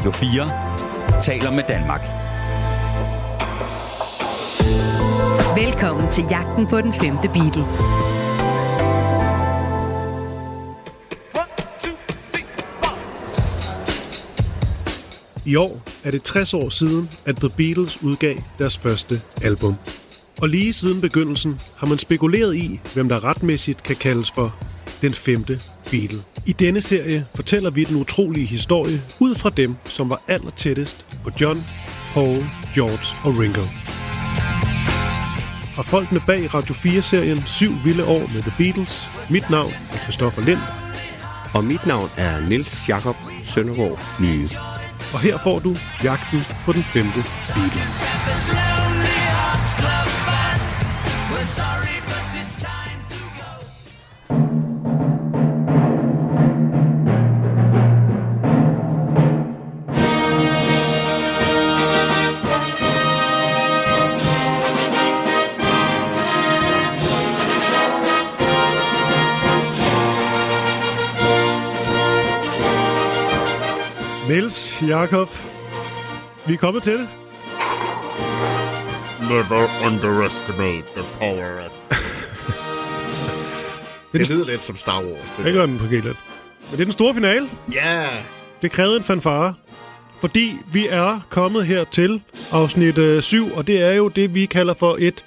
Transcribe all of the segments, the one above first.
Radio 4 taler med Danmark. Velkommen til jagten på den femte Beatle. I år er det 60 år siden, at The Beatles udgav deres første album. Og lige siden begyndelsen har man spekuleret i, hvem der retmæssigt kan kaldes for den femte Beatle. I denne serie fortæller vi den utrolige historie ud fra dem, som var aller tættest på John, Paul, George og Ringo. Fra folkene bag Radio 4-serien 7 vilde år med The Beatles. Mit navn er Christoffer Lind, Og mit navn er Nils Jakob Søndergaard Nye. og her får du jagten på den femte Beatle. Niels Jakob, vi er kommet til det. Never underestimate the power of... det lyder lidt som Star Wars. Det Jeg gør den på gældet. Men det er den store finale. Ja! Det krævede en fanfare. Fordi vi er kommet her til afsnit øh, 7, og det er jo det, vi kalder for et...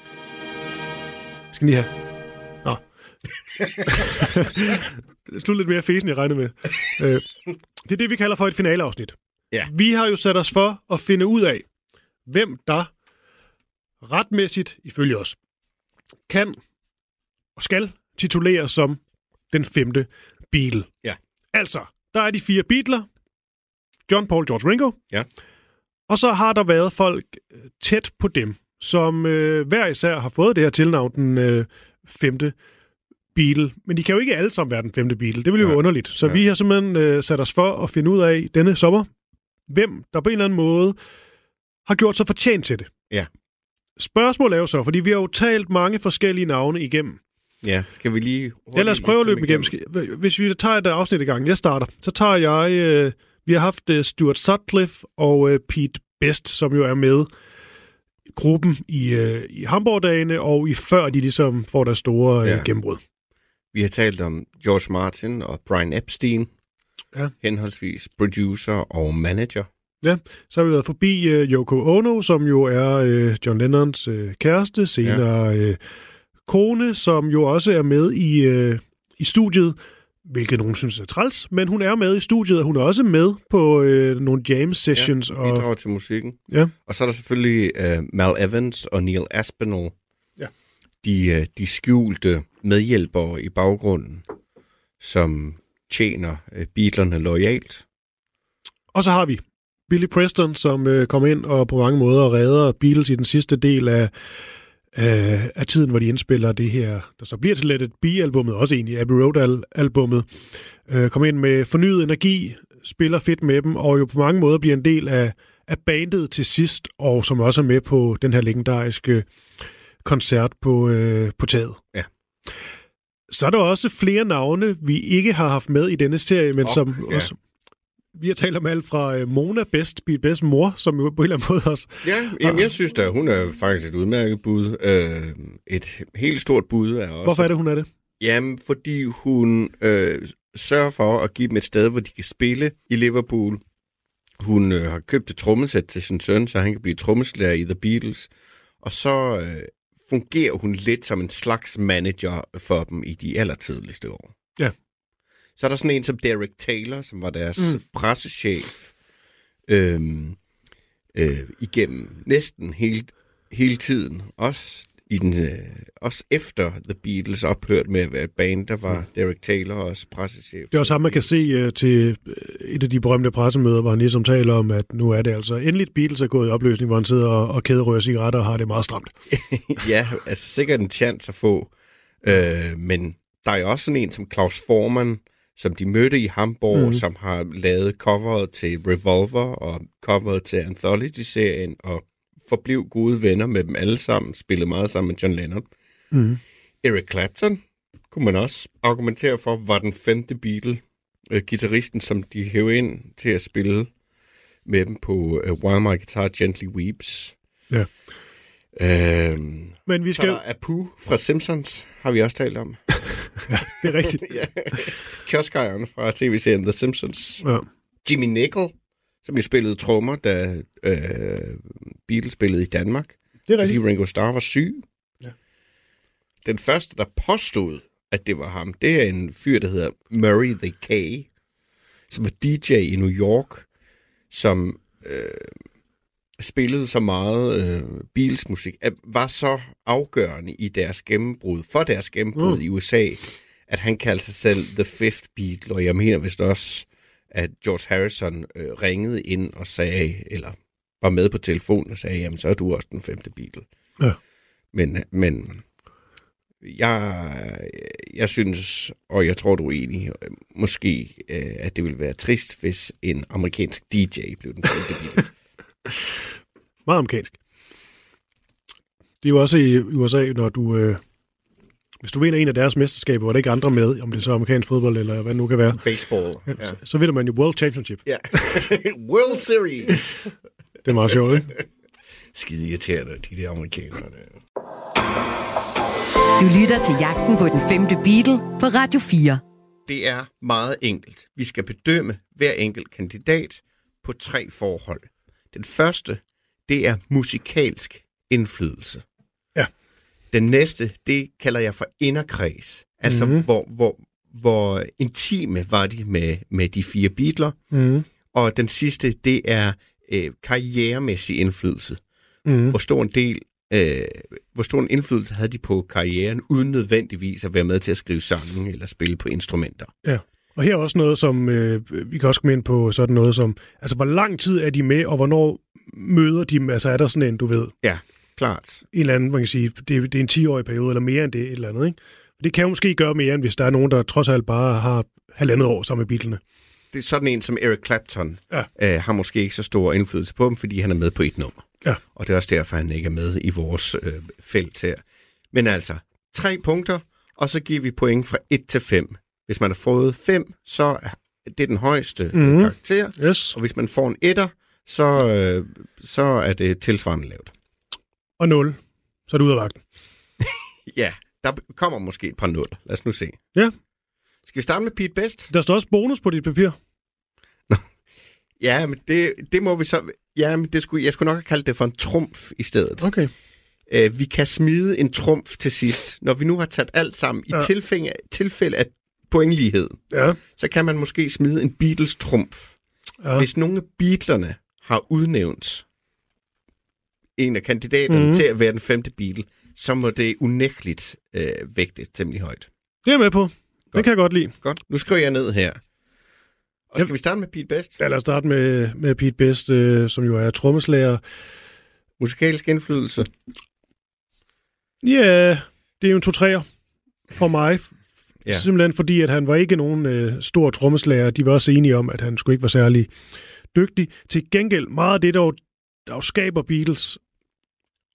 Skal lige have. Nå. Slut lidt mere fesen, jeg regner med. øh, det er det, vi kalder for et finaleafsnit. Ja. Vi har jo sat os for at finde ud af, hvem der retmæssigt, ifølge os, kan og skal tituleres som den femte Beatle. Ja. Altså, der er de fire Beatler. John, Paul, George, Ringo. Ja. Og så har der været folk øh, tæt på dem, som øh, hver især har fået det her tilnavn, den øh, femte Beatle. Men de kan jo ikke alle sammen være den femte Beatle. Det ville jo Nej. være underligt. Så Ja. vi har simpelthen øh, sat os for at finde ud af denne sommer, hvem der på en eller anden måde har gjort sig fortjent til det. Ja. Spørgsmålet er jo så, fordi vi har jo talt mange forskellige navne igennem. Ja, skal vi lige... Ja, lad os prøve at løbe igennem. Skal- Hvis vi tager et afsnit i gang, jeg starter, så tager jeg... Øh, vi har haft øh, Stuart Sutcliffe og øh, Pete Best, som jo er med gruppen i, øh, i Hamburg-dagene, og i før de ligesom får deres store øh, Ja. gennembrud. Vi har talt om George Martin og Brian Epstein. Ja. Henholdsvis producer og manager. Så har vi været forbi øh, Yoko Ono, som jo er øh, John Lennons øh, kæreste, senere ja. øh, kone, som jo også er med i, øh, i studiet, hvilket nogen synes er træls, men hun er med i studiet, og hun er også med på øh, nogle jam sessions. Ja, og, bidrager til musikken. Ja. Og så er der selvfølgelig uh, Mal Evans og Neil Aspinall. Ja. De, uh, de skjulte medhjælpere i baggrunden, som tjener uh, Beatlerne lojalt. Og så har vi Billy Preston, som øh, kommer ind og på mange måder redder Beatles i den sidste del af, af, af tiden, hvor de indspiller det her, der så bliver til Let It Be-albummet, også egentlig Abbey Road-albummet. Øh, kommer ind med fornyet energi, spiller fedt med dem, og jo på mange måder bliver en del af, af bandet til sidst, og som også er med på den her legendariske koncert på, øh, på taget. Ja. Så er der også flere navne, vi ikke har haft med i denne serie, men Op, som ja. også vi har talt om alt fra øh, Mona Best, Beat Best mor, som jo på en eller anden måde også... Ja, jamen, jeg synes da, hun er faktisk et udmærket bud. Øh, et helt stort bud er også... Hvorfor er det, hun er det? Jamen, fordi hun øh, sørger for at give dem et sted, hvor de kan spille i Liverpool. Hun øh, har købt et trommesæt til sin søn, så han kan blive trommeslager i The Beatles. Og så øh, fungerer hun lidt som en slags manager for dem i de allertidligste år. Ja. Så er der sådan en som Derek Taylor, som var deres Mm. pressechef øhm, øh, igennem næsten hele, hele tiden. Også, i den, øh, også efter The Beatles ophørte med at være et band, der var Derek Taylor også pressechef. Det er også ham, man kan se uh, til øh, et af de berømte pressemøder, hvor han ligesom taler om, at nu er det altså endeligt Beatles er gået i opløsning, hvor han sidder og, og kæderører cigaretter og har det meget stramt. ja, altså sikkert en chance at få. Øh, men der er jo også sådan en som Claus Forman, som de mødte i Hamburg, mm. som har lavet coveret til Revolver og coveret til Anthology-serien, og forblev gode venner med dem alle sammen, spillede meget sammen med John Lennon. Mm. Eric Clapton kunne man også argumentere for, var den femte Beatle, øh, gitarristen, som de hævde ind til at spille med dem på uh, While My Guitar Gently Weeps. Ja. Øhm, Men vi så skal... er der Apu fra Simpsons, har vi også talt om. Det er rigtigt. ja. Kioskejeren fra tv-serien The Simpsons. Ja. Jimmy Nickel, som jo spillede trommer, da øh, Beatles spillede i Danmark. Det er Fordi rigtigt. Ringo Starr var syg. Ja. Den første, der påstod, at det var ham, det er en fyr, der hedder Murray the K, som var DJ i New York, som øh, spillede så meget øh, Beatles-musik, at var så afgørende i deres gennembrud, for deres gennembrud Mm. i USA, at han kaldte sig selv The Fifth Beatle, og jeg mener vist også, at George Harrison øh, ringede ind og sagde, eller var med på telefonen og sagde, jamen så er du også den femte Beatle. Ja. Men, men jeg, jeg synes, og jeg tror, du er enig, øh, måske, øh, at det ville være trist, hvis en amerikansk DJ blev den femte Beatle. Meget amerikansk. Det er jo også i USA, når du... Øh, hvis du vinder en af deres mesterskaber, hvor der ikke andre med, om det er så amerikansk fodbold eller hvad det nu kan være, Baseball. Ja. så vinder man jo World Championship. ja. World Series. Det er meget sjovt, ikke? Skide irriterende, de der amerikanere. Der. Du lytter til Jagten på den femte Beatle på Radio 4. Det er meget enkelt. Vi skal bedømme hver enkelt kandidat på tre forhold. Den første, det er musikalsk indflydelse. Ja. Den næste, det kalder jeg for inderkreds. Altså, Mhm. mm-hmm. hvor, hvor, hvor intime var de med, med de fire Beatles. Mm. Og den sidste, det er øh, karrieremæssig indflydelse. Mm. Hvor stor en del, øh, hvor stor en indflydelse havde de på karrieren, uden nødvendigvis at være med til at skrive sange eller spille på instrumenter. Ja. Og her er også noget, som øh, vi kan også komme ind på sådan noget som, altså hvor lang tid er de med, og hvornår møder de dem? Altså er der sådan en, du ved, Ja, klart. en eller anden, man kan sige, det, er- det er en 10-årig periode, eller mere end det, et eller andet, ikke? Det kan jo måske gøre mere, end hvis der er nogen, der trods alt bare har halvandet år sammen med Beatlene. Det er sådan en som Eric Clapton Ja. øh, har måske ikke så stor indflydelse på dem, fordi han er med på et nummer. Ja. Og det er også derfor, han ikke er med i vores øh, felt her. Men altså, tre punkter, og så giver vi point fra 1 til 5. Hvis man har fået 5, så er det den højeste mm. karakter. Yes. Og hvis man får en etter, så, øh, så er det tilsvarende lavt. Og 0. Så er du ud af vagten. Ja, der kommer måske et par nul. Lad os nu se. Ja. Skal vi starte med Pete Best? Der står også bonus på dit papir. Ja, men det, det må vi så... Ja, men det skulle, jeg skulle nok have kaldt det for en trumf i stedet. Okay. Øh, vi kan smide en trumf til sidst. Når vi nu har taget alt sammen, i Ja. tilfælde, tilfælde af pointlighed, Ja. så kan man måske smide en Beatles-trumf. ja. Hvis nogle af Beatlerne har udnævnt en af kandidaterne Mhm. mm. til at være den femte Beatle, så må det unægteligt øh, vægte temmelig højt. Det er med på. Det kan jeg godt lide. Godt, nu skriver jeg ned her. Og skal Ja. vi starte med Pete Best? Ja, lad os starte med, med Pete Best, øh, som jo er trommeslager. Musikalsk indflydelse. Ja, det er jo en to-træer for mig. Ja. Simpelthen fordi, at han var ikke nogen øh, stor trommeslager. De var også enige om, at han skulle ikke være særlig dygtig. Til gengæld, meget af det, der der skaber Beatles,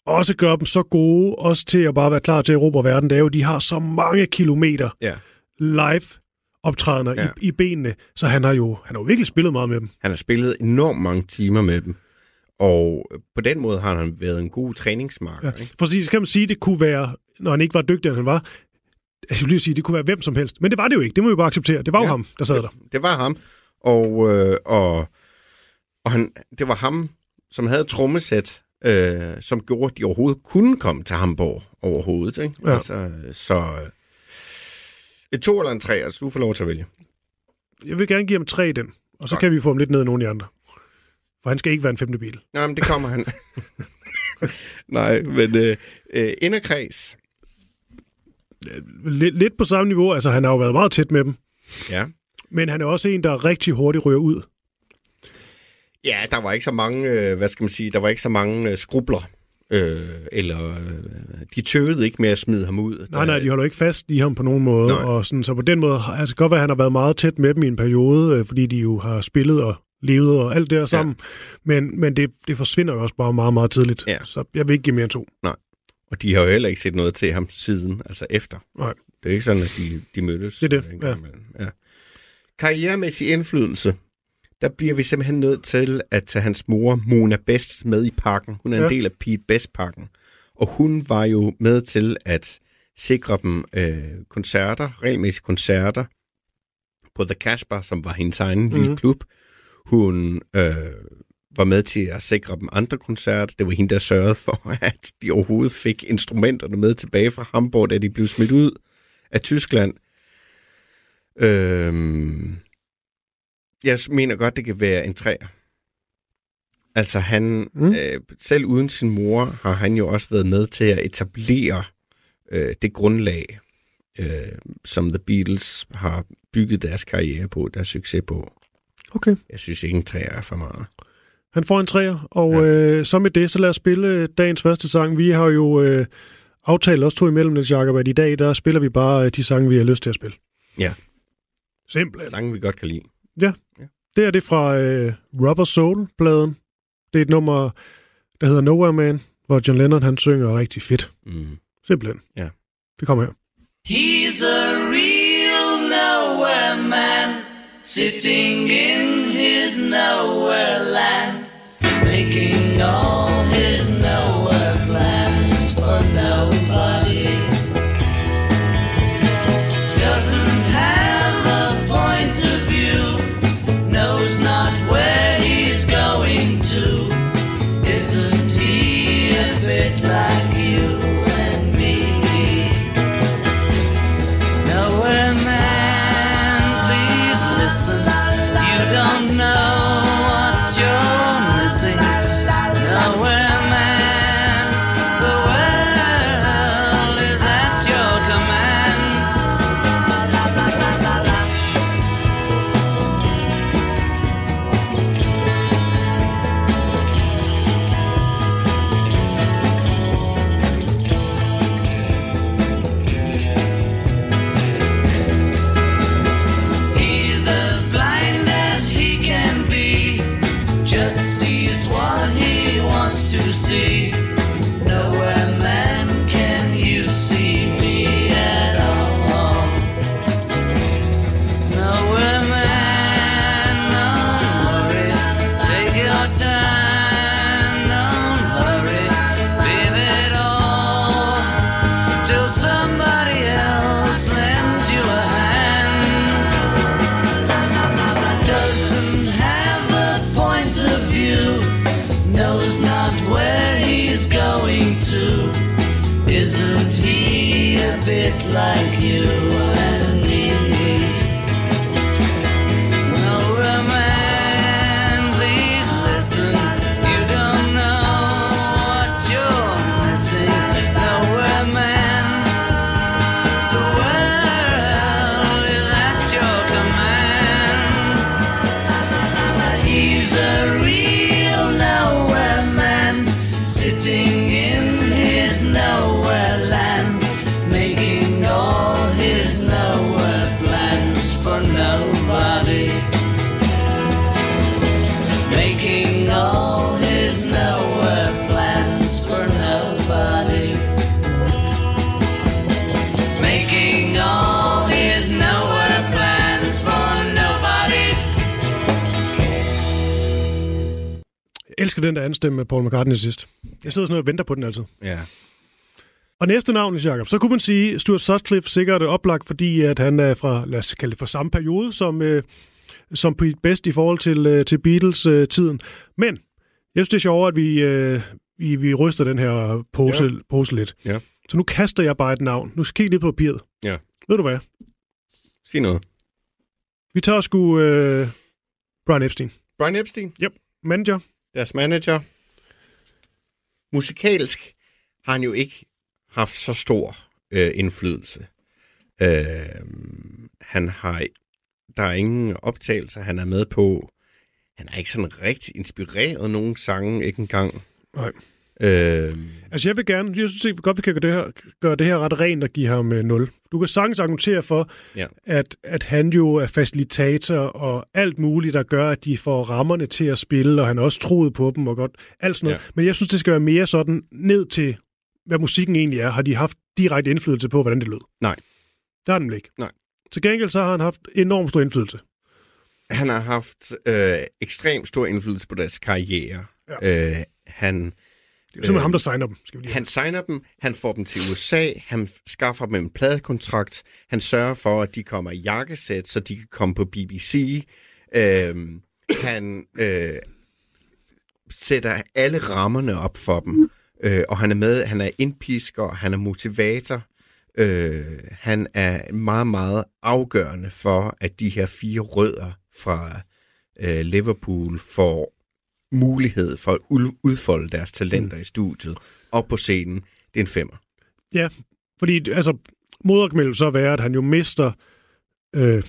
også gør dem så gode, også til at bare være klar til at erobre verden, det er jo, de har så mange kilometer Ja. Live optrædener Ja. i, i benene, så han har jo han har jo virkelig spillet meget med dem. Han har spillet enormt mange timer med dem. Og på den måde har han været en god træningsmarker. Ja. Ikke? Præcis, kan man sige, det kunne være, når han ikke var dygtig, end han var, jeg skulle lige sige, det kunne være hvem som helst. Men det var det jo ikke, det må vi bare acceptere. Det var jo Ja. ham, der sad der. Det var ham. Og, øh, og, og han, det var ham, som havde trommesæt, øh, som gjorde, at de overhovedet kunne komme til Hamburg overhovedet. Ikke? Ja. Altså, så et to eller en tre, altså du får lov til at vælge. Jeg vil gerne give ham tre i den, og så Godt. kan vi få ham lidt ned af nogle af de andre. For han skal ikke være en femte bil. Nej, men det kommer han. Nej, men øh, øh, inderkreds. Lidt, lidt på samme niveau, altså han har jo været meget tæt med dem, Ja. men han er også en, der rigtig hurtigt ryger ud. Ja, der var ikke så mange, øh, hvad skal man sige, der var ikke så mange øh, skrubler. Øh, eller øh, de tøvede ikke med at smide ham ud. Nej, nej, de holder ikke fast i ham på nogen måde, Nej. og sådan, så på den måde, altså godt være, at han har været meget tæt med dem i en periode, øh, fordi de jo har spillet og levet og alt det der sammen, men, men det, det forsvinder jo også bare meget, meget tidligt. Ja. Så jeg vil ikke give mere end to. Og de har jo heller ikke set noget til ham siden, altså efter. Nej. Det er ikke sådan, at de, de mødtes. Det er det, gang imellem. ja. Karrieremæssig indflydelse. Der bliver vi simpelthen nødt til at tage hans mor, Mona Best, med i pakken. Hun er ja. En del af Pete Best-pakken. Og hun var jo med til at sikre dem øh, koncerter, regelmæssige koncerter, på The Casbah, som var hendes egen mm. lille Mhm. klub. Hun øh, var med til at sikre dem andre koncerter. Det var hende, der sørgede for, at de overhovedet fik instrumenterne med tilbage fra Hamburg, da de blev smidt ud af Tyskland. Øhm, jeg mener godt, det kan være en træer. Altså han, mm. Øh, selv uden sin mor, har han jo også været med til at etablere øh, det grundlag, øh, som The Beatles har bygget deres karriere på, deres succes på. Okay. Jeg synes ikke, en træer er for meget. Han får en træer, og Ja. øh, så med det, så lad os spille dagens første sang. Vi har jo øh, aftalt os to imellem, Niels Jacob, at i dag, der spiller vi bare øh, de sange, vi har lyst til at spille. Ja. Simpelthen. Sange, vi godt kan lide. Det er det fra øh, Rubber Soul-pladen. Det er et nummer, der hedder Nowhere Man, hvor John Lennon han synger rigtig fedt. Mm. Simpelthen. Ja. Det kommer her. He's a real nowhere man, sitting in his nowhere land, making elsker den der anstemme med Paul McCartney sidst. Jeg sidder sådan og venter på den altid. Ja. Og næste navn, Jacob, så kunne man sige Stuart Sutcliffe sikkert er oplagt, fordi at han er fra, lad os kalde det for samme periode, som, øh, som Pete Best i forhold til, øh, til Beatles-tiden. Men jeg synes, det er sjovere, at vi, øh, vi, vi ryster den her pose, ja. pose lidt. Ja. Så nu kaster jeg bare et navn. Nu skal jeg lidt på papiret. Ja. Ved du hvad? Sig noget. Vi tager sgu øh, Brian Epstein. Brian Epstein, Manager deres manager. Musikalsk har han jo ikke haft så stor øh, indflydelse. Øh, han har, der er ingen optagelser, han er med på. Han er ikke sådan rigtig inspireret nogen sange, ikke engang. Nej. Øh, Altså, jeg vil gerne, jeg synes ikke, godt, vi kan gøre det her, gøre det her ret rent og give ham øh, 0. Du kan sagtens argumentere for, Ja. at, at han jo er facilitator og alt muligt, der gør, at de får rammerne til at spille, og han også troet på dem og godt, alt sådan noget. Ja. Men jeg synes, det skal være mere sådan ned til, hvad musikken egentlig er. Har de haft direkte indflydelse på, hvordan det lød? Nej. Der har den ikke. Nej. Til gengæld så har han haft enormt stor indflydelse. Han har haft øh, ekstremt stor indflydelse på deres karriere. Ja. Øh, han, Det er simpelthen ham, der signer dem, skal vi lige han signer dem, han får dem til USA, han skaffer dem en pladekontrakt, han sørger for, at de kommer i jakkesæt, så de kan komme på BBC. Øh, han øh, sætter alle rammerne op for dem, øh, og han er med, han er indpisker, han er motivator. Øh, han er meget, meget afgørende for, at de her fire rødder fra øh, Liverpool får mulighed for at udfolde deres talenter mm. i studiet og på scenen. Det er en femmer. Ja, fordi altså, moderkmælk så være, at han jo mister øh,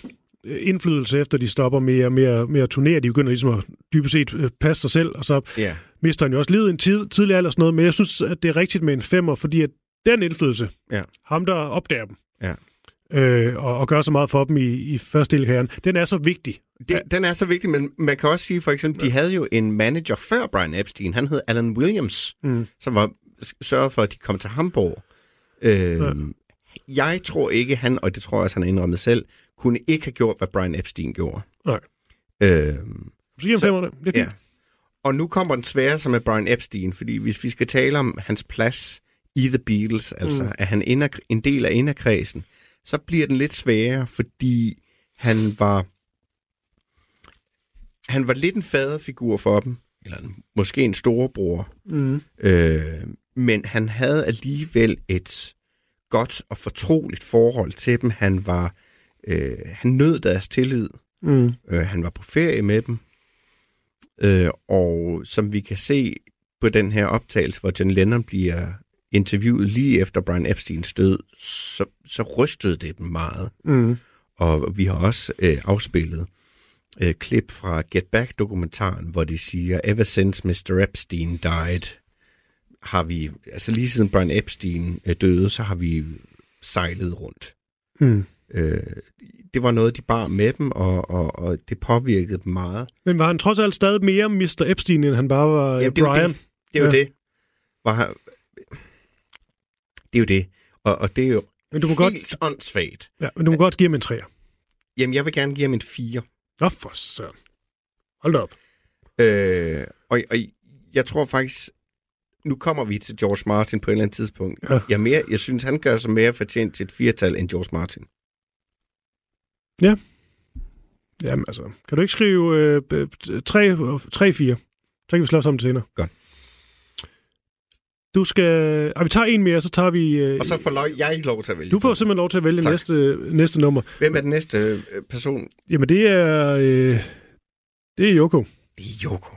indflydelse efter de stopper med, at- med, at- med at turnere. De begynder ligesom at dybest set øh, passe sig selv, og så Ja. mister han jo også livet en tid, tidlig alder og sådan noget. Men jeg synes, at det er rigtigt med en femmer, fordi at den indflydelse, Ja. ham der opdager dem, Ja. Øh, og, og gør så meget for dem i, i første del af karrieren, den er så vigtig. Det, den er så vigtig, men man kan også sige, for eksempel, de havde jo en manager før Brian Epstein. Han hed Alan Williams, Mm. som var sørget for, at de kom til Hamburg. Øh, Jeg tror ikke, han, og det tror jeg også, han har indrømmet selv, kunne ikke have gjort, hvad Brian Epstein gjorde. Nej. Øh, Så giver han det. Det er fint. ja. Og nu kommer den svære, som er Brian Epstein, fordi hvis vi skal tale om hans plads i The Beatles, altså Mm. at han er en del af inderkredsen, så bliver den lidt sværere, fordi han var han var lidt en faderfigur for dem, eller måske en storebror, Mm. øh, men han havde alligevel et godt og fortroligt forhold til dem. Han var øh, han nød deres tillid. Mm. Øh, han var på ferie med dem. Øh, og som vi kan se på den her optagelse, hvor John Lennon bliver interviewet lige efter Brian Epsteins død, så, så rystede det dem meget. Mm. Og vi har også øh, afspillet øh, klip fra Get Back-dokumentaren, hvor de siger, ever since Mr. Epstein died, har vi, altså lige siden Brian Epstein øh, døde, så har vi sejlet rundt. Mm. Øh, det var noget, de bar med dem, og, og, og det påvirkede dem meget. Men var han trods alt stadig mere Mr. Epstein, end han bare var Jamen, jo Brian? det. Det er jo Ja. det. Var han... Det er jo det. Og, og det er jo Men du må godt, helt åndssvagt. ja, men du må godt give ham en træer. Jamen, jeg vil gerne give ham en 4. Nå for søren. Hold op. Øh, og, og jeg tror faktisk, nu kommer vi til George Martin på et eller andet tidspunkt. Ja. Jeg, er mere, jeg synes, han gør sig mere fortjent til et firtal end George Martin. Jamen altså, kan du ikke skrive øh, 3-4? Så kan vi slås om det senere. Godt. Du skal... Ah, vi tager en mere, så tager vi... Øh, Og så får lov, jeg ikke lov til at vælge. du får simpelthen lov til at vælge Tak. næste, næste nummer. Hvem er den næste øh, person? Jamen, det er... Øh, det er Yoko. Det er Yoko.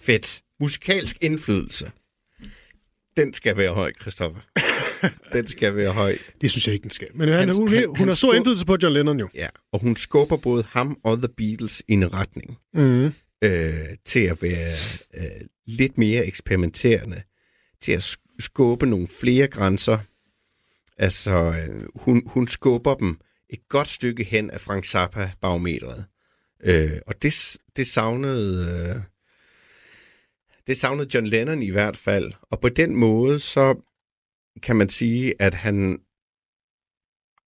Fedt. Musikalsk indflydelse. Den skal være høj, Christoffer. den skal være høj. Det synes jeg ikke, den skal. Men han, Hans- hun, han- hun han har stor skub- indflydelse på John Lennon jo. Ja, og hun skubber både ham og The Beatles i en retning Mm. øh, til at være øh, lidt mere eksperimenterende, til at skubbe nogle flere grænser. Altså, øh, hun, hun skubber dem et godt stykke hen af Frank Zappa-barometret. Øh, og det, det savnede... Øh, det savnede John Lennon i hvert fald. Og på den måde, så kan man sige, at han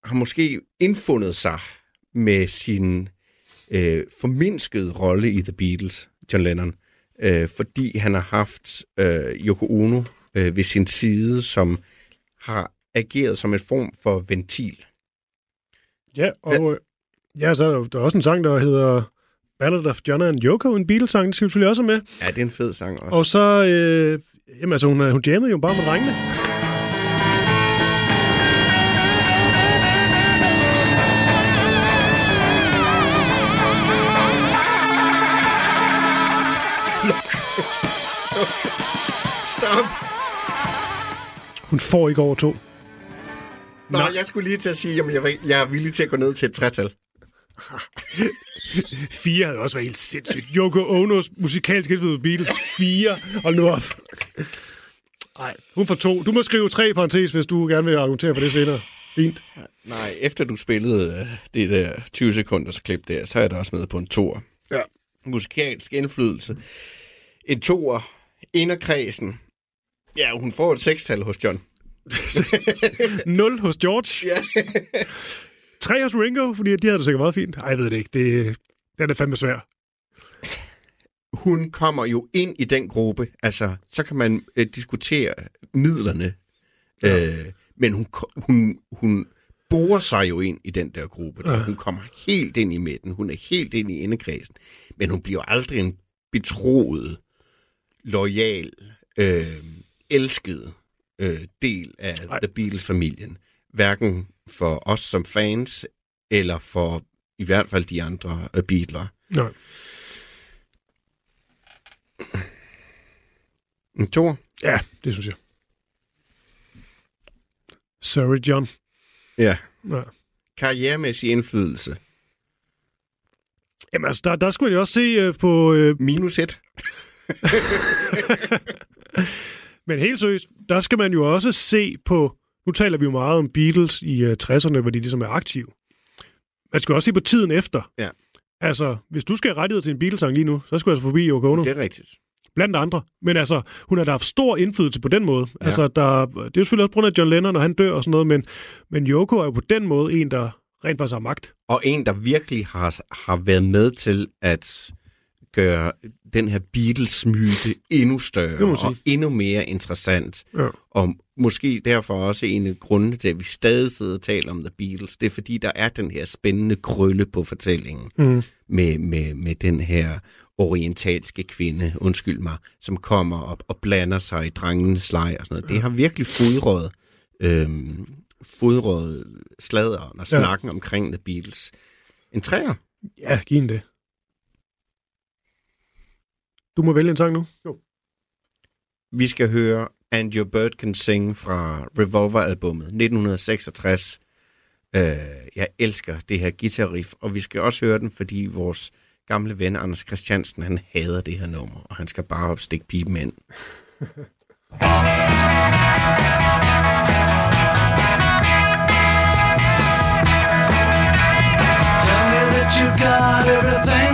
har måske indfundet sig med sin øh, formindskede rolle i The Beatles, John Lennon, øh, fordi han har haft øh, Yoko Ono øh, ved sin side, som har ageret som en form for ventil. Ja, og øh, ja, så er der, der er også en sang, der hedder Ballad of John and Yoko, en Beatles-sang, det skal vi selvfølgelig også med. Ja, det er en fed sang også. Og så, øh, jamen altså, hun, hun jammede jo bare med drengene. Hun får ikke over to. Nå, jeg skulle lige til at sige, at jeg, var- jeg er villig til at gå ned til et tretal. Fire havde også været helt sindssygt. Yoko Onos musikalske indflydelse på Beatles. Fire. Hold nu op. Nej, hun får to. Du må skrive tre parentes, hvis du gerne vil argumentere for det senere. Fint. Nej, efter du spillede øh, det der 20 sekunders klip der, så er der også med på en tor. Ja. Musikalsk indflydelse. En toer. Inderkredsen. Ja, hun får et sekstal hos John. Nul hos George. Ja. tre hos Ringo, fordi de havde det sikkert meget fint. Ej, jeg ved det ikke. Det, den er fandme svær. Hun kommer jo ind i den gruppe. Altså, så kan man øh, diskutere midlerne. Ja. Øh, men hun, hun, hun borer sig jo ind i den der gruppe. Der. Ja. Hun kommer helt ind i midten. Hun er helt ind i indekredsen. Men hun bliver aldrig en betroet, lojal, øh, elsket øh, del af. Nej. The Beatles-familien. Hverken for os som fans, eller for i hvert fald de andre øh, Beatler. Nej. En Thor? Ja, det synes jeg. Sorry, John. Ja. Ja. Karrieremæssig indflydelse. Jamen altså, der, der skulle jeg også se uh, på... Uh, Minus et. men helt seriøst, der skal man jo også se på... Nu taler vi jo meget om Beatles i uh, 60'erne, hvor de ligesom er aktive. Man skal også se på tiden efter. Ja. Altså, hvis du skal have rettighed til en Beatles-sang lige nu, så skal du altså forbi Yoko Ono. Det er rigtigt. blandt andre. Men altså, hun har da haft stor indflydelse på den måde. Ja. Altså, der, det er jo selvfølgelig også på grund af John Lennon, når han dør og sådan noget, men, men Yoko er jo på den måde en, der rent faktisk har magt. Og en, der virkelig har, har været med til at gøre den her Beatles-myte endnu større og endnu mere interessant. Ja. Og måske derfor også en af grundene til, at vi stadig sidder og taler om The Beatles. Det er fordi, der er den her spændende krølle på fortællingen Mm. med, med, med den her orientalske kvinde, undskyld mig, som kommer op og blander sig i drengenes leg og sådan noget. Det har virkelig fodrøget, øhm, fodrøget sladeren og Ja. snakken omkring The Beatles. En træer. Ja, giv det. Du må vælge en sang nu. Jo. Vi skal høre And Your Bird Can Sing fra Revolver-albummet 1966. Øh, jeg elsker det her guitar-riff, og vi skal også høre den, fordi vores gamle ven Anders Christiansen, han hader det her nummer, og han skal bare stikke pipen ind. Tell me that you've got everything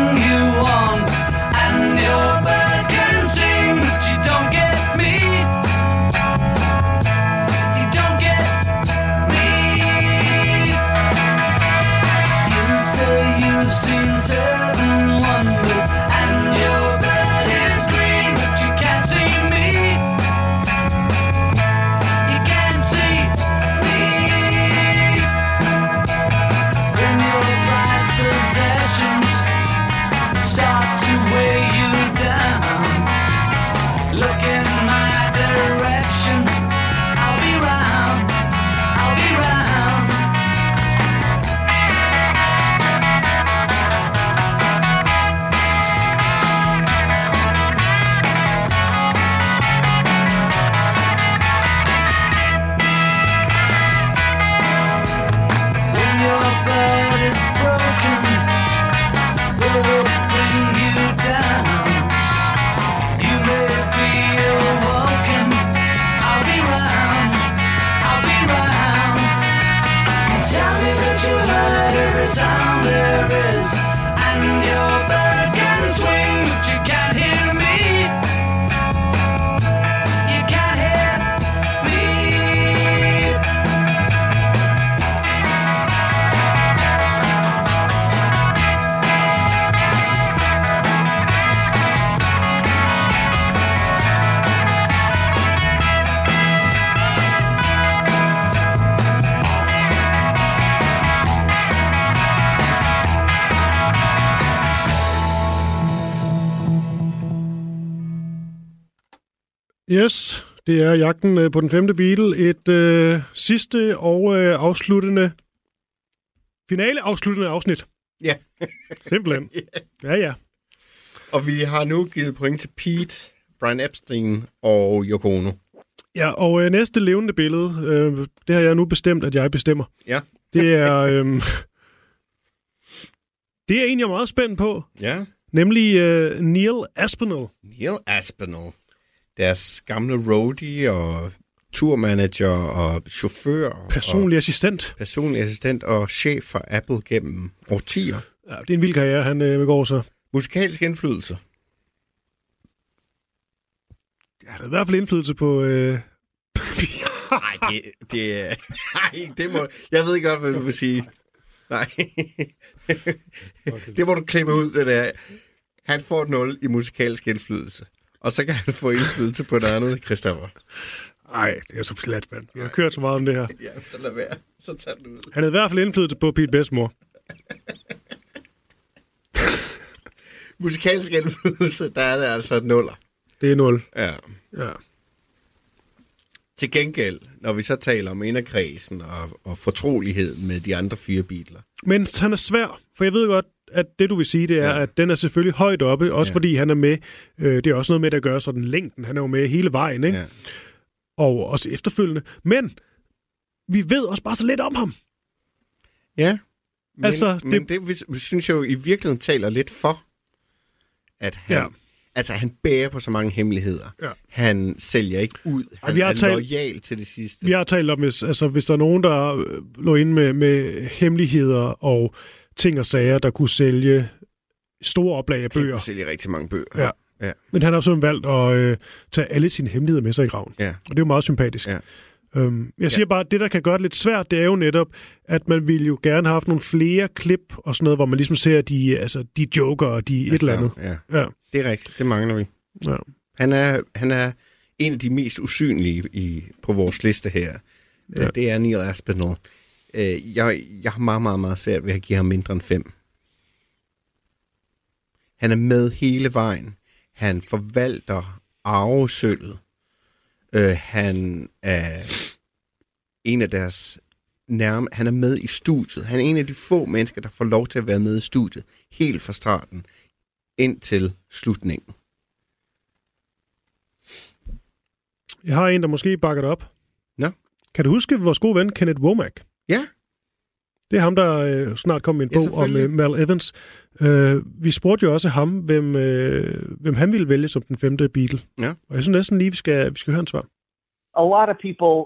Yes, det er jagten øh, på den femte Beatle. Et øh, sidste og øh, afsluttende... Finale afsluttende afsnit. Ja. Simpelthen. Ja, ja. Og vi har nu givet point til Pete, Brian Epstein og Yoko Ono. Ja, og øh, næste levende billede, øh, det har jeg nu bestemt, at jeg bestemmer. Ja. Det er... Øh, det er en, jeg er meget spændt på. Ja. Nemlig øh, Neil Aspinall. Neil Aspinall. Deres gamle roadie og turmanager og chauffør. Personlig assistent. Og personlig assistent og chef for Apple gennem årtier. Ja, det er en vild karriere, han øh, går så. Musikalsk indflydelse. Ja, der er i hvert fald indflydelse på... Øh, Nej, det, det, er- ej, det må... Jeg ved godt, hvad du vil sige. Nej. det må du klippe ud, det der. Han får 0 i musikalsk indflydelse. Og så kan han få indflydelse på noget andet, Christoffer. Nej, det er så slet, mand. Vi har kørt så meget om det her. Ja, så lad være. Så tag den ud. Han havde i hvert fald indflydelse på Pete Bestmore. Musikalsk indflydelse, der er det altså nuller. Det er 0. Ja. Ja. Til gengæld, når vi så taler om inderkredsen og, og fortrolighed med de andre fire biler. Men han er svær, for jeg ved godt, at det du vil sige, det er, Ja. at den er selvfølgelig højt oppe, også Ja. fordi han er med. Øh, det er også noget med, der gør sådan længden. Han er jo med hele vejen, ikke? Ja. Og også efterfølgende. Men vi ved også bare så lidt om ham. Ja. Men, Altså, det... men det synes jeg jo i virkeligheden taler lidt for, at han, ja. Altså, han bærer på så mange hemmeligheder. Ja. Han sælger ikke ud. Han vi har er talt- lojal til det sidste. Vi har talt om, hvis, altså, hvis der er nogen, der øh, lå inde med, med hemmeligheder og ting og sager, der kunne sælge store oplag af Han bøger. kunne sælge rigtig mange bøger. Ja. ja. Men han har simpelthen valgt at øh, tage alle sine hemmeligheder med sig i graven. Ja. Og det er jo meget sympatisk. Ja. Øhm, jeg siger bare, at det, der kan gøre det lidt svært, det er jo netop, at man ville jo gerne have haft nogle flere klip og sådan noget, hvor man ligesom ser de, altså, de joker og de et eller andet. Ja. Ja. Det er rigtigt. Det mangler vi. Ja. Han er, han er en af de mest usynlige i, på vores liste her. Ja. Ja. Det er Neil Aspinall. Øh, Jeg, jeg har meget, meget, meget svært ved at give ham mindre end fem. Han er med hele vejen. Han forvalter arvesølvet. Øh, han er en af deres nærme... Han er med i studiet. Han er en af de få mennesker, der får lov til at være med i studiet. Helt fra starten indtil slutningen. Jeg har en, der måske bakker det op. Nå. Kan du huske vores gode ven, Kenneth Womack? Ja. Det er ham, der øh, snart kom med en Ja, bog om selvfølgelig. øh, Mal Evans. Øh, vi spurgte jo også ham, hvem, øh, hvem han ville vælge som den femte Beatle. Ja. Og jeg synes næsten lige, vi skal, vi skal høre en svar. a lot of people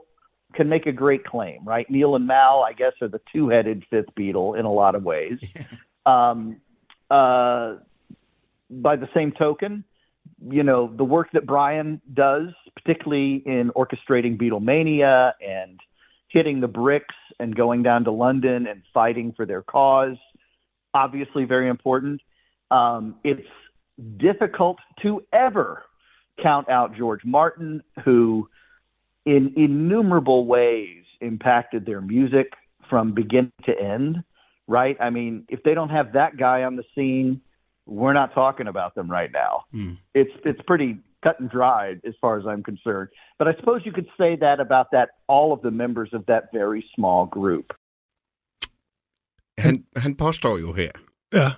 can make a great claim, right? Neil and Mal, I guess, are the two-headed fifth Beatle in a lot of ways. Um, uh, by the same token, you know, the work that Brian does, particularly in orchestrating Beatlemania and hitting the bricks and going down to London and fighting for their cause, obviously very important. Um, it's difficult to ever count out George Martin, who in innumerable ways impacted their music from beginning to end, right? I mean, if they don't have that guy on the scene, we're not talking about them right now. It's it's pretty cut and dried as far as I'm concerned. But I suppose you could say that about that all of the members of that very small group. Han, han påstår jo her, Ja.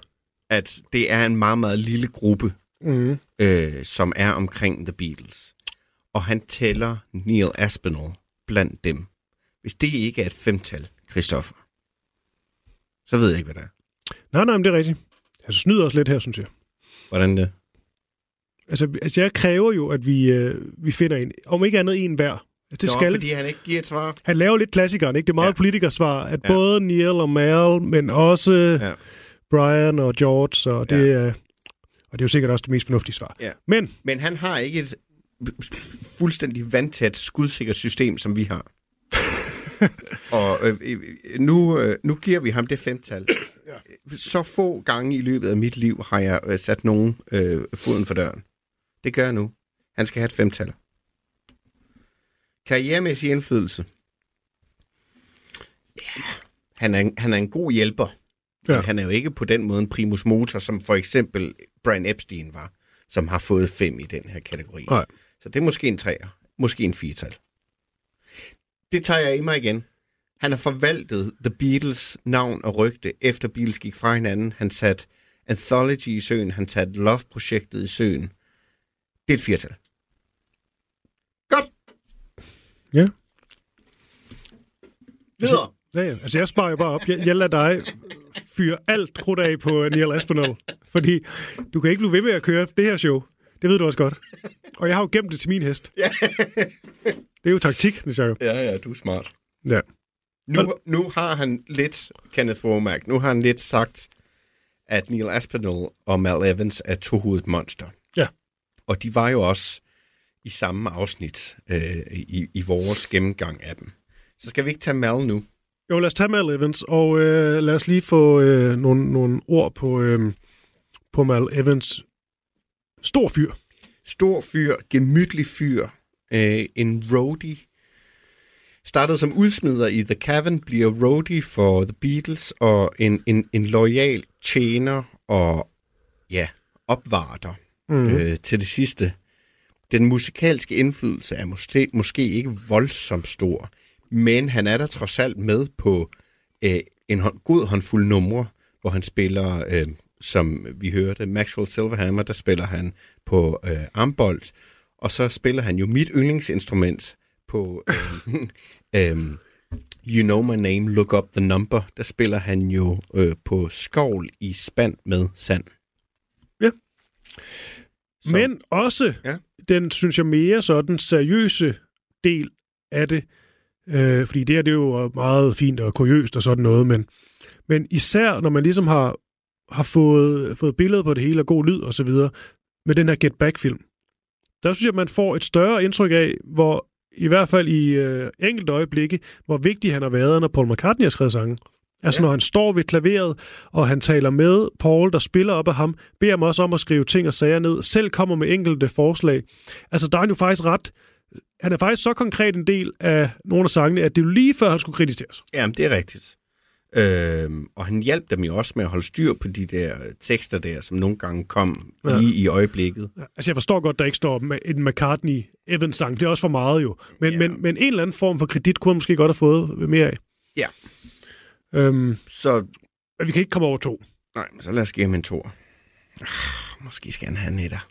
at det er en meget, meget lille gruppe, Mm. øh, som er omkring The Beatles. Og han tæller Neil Aspinall blandt dem. Hvis det ikke er et femtal, Christoffer, så ved jeg ikke, hvad det er. Nej, nej, men det er rigtigt. Altså snyder os lidt her, synes jeg. Hvordan det? Altså, altså jeg kræver jo, at vi, øh, vi finder en, om ikke andet en hver. Altså, det Nå, skal, fordi han ikke giver et svar. Han laver lidt klassikeren, ikke? Det er meget Ja. ja. politikersvar, at Ja. ja. både Neil og Mal, men også Ja. ja. Brian og George, og det, Ja. ja. og det er jo sikkert også det mest fornuftige svar. Ja. Men Men han har ikke et fuldstændig vandtæt, skudsikkert system, som vi har. og øh, øh, nu, øh, nu giver vi ham det femtal. Så få gange i løbet af mit liv har jeg øh, sat nogen øh, foden for døren. Det gør jeg nu. Han skal have et femtal. Karrieremæssig indflydelse. Ja, han er, han er en god hjælper. Ja. Ja. Han er jo ikke på den måde en primus motor, som for eksempel Brian Epstein var, som har fået fem i den her kategori. Nej. Så det er måske en træer, måske en firetal. Det tager jeg i mig igen. Han har forvaltet The Beatles navn og rygte, efter Beatles gik fra hinanden. Han satte Anthology i søen, han satte Love-projektet i søen. Det er et firtal. Godt. Ja. Videre. ja, ja. altså jeg sparer jo bare op. Jeg, jeg lader dig fyre alt krudt af på Neil Aspinall. Fordi du kan ikke blive ved med at køre det her show. Det ved du også godt. Og jeg har jo gemt det til min hest. Ja. Det er jo taktik, Niels Jacob. Ja, ja, du er smart. Ja. Nu, nu har han lidt, Kenneth Womack, nu har han lidt sagt, at Neil Aspinall og Mal Evans er tohovedet monster. Og de var jo også i samme afsnit øh, i, i vores gennemgang af dem. Så skal vi ikke tage Mal nu. Jo, lad os tage Mal Evans, og øh, lad os lige få øh, nogle, nogle ord på, øh, på Mal Evans. Stor fyr. Stor fyr, gemytlig fyr, øh, en roadie. Startede som udsmider i The Cavern, bliver roadie for The Beatles, og en, en, en lojal tjener og ja, opvarter mm. øh, til det sidste. Den musikalske indflydelse er måske, måske ikke voldsomt stor, men han er der trods alt med på øh, en hånd, god håndfuld numre, hvor han spiller, øh, som vi hørte, Maxwell Silverhammer, der spiller han på øh, armbold, og så spiller han jo mit yndlingsinstrument på øh, øh, You Know My Name, Look Up The Number, der spiller han jo øh, på skovl i spand med sand. Ja. Så- Men også Ja. den, synes jeg, mere sådan seriøse del af det. Øh, fordi det her, det er jo meget fint og kuriøst og sådan noget, men, men især når man ligesom har, har fået, fået billeder på det hele og god lyd og så videre, med den her Get Back-film, der synes jeg, man får et større indtryk af, hvor i hvert fald i øh, enkelte øjeblikke, hvor vigtig han har været, når Paul McCartney har skrevet sange. Altså Ja. når han står ved klaveret, og han taler med Paul, der spiller op af ham, beder ham også om at skrive ting og sager ned, selv kommer med enkelte forslag. Altså der er han jo faktisk ret... Han er faktisk så konkret en del af nogle af sangene, at det er jo lige før, han skulle kritiseres. Jamen, det er rigtigt. Øhm, og han hjalp dem jo også med at holde styr på de der tekster der, som nogle gange kom Ja. lige i øjeblikket. Ja, Altså, jeg forstår godt, der ikke står en McCartney-Evans-sang. Det er også for meget jo. Men, Ja. men, men en eller anden form for kredit kunne han måske godt have fået mere af. Ja. Øhm, Så, vi kan ikke komme over to. nej, så lad os give ham en tor. Ah, måske skal han have en etter.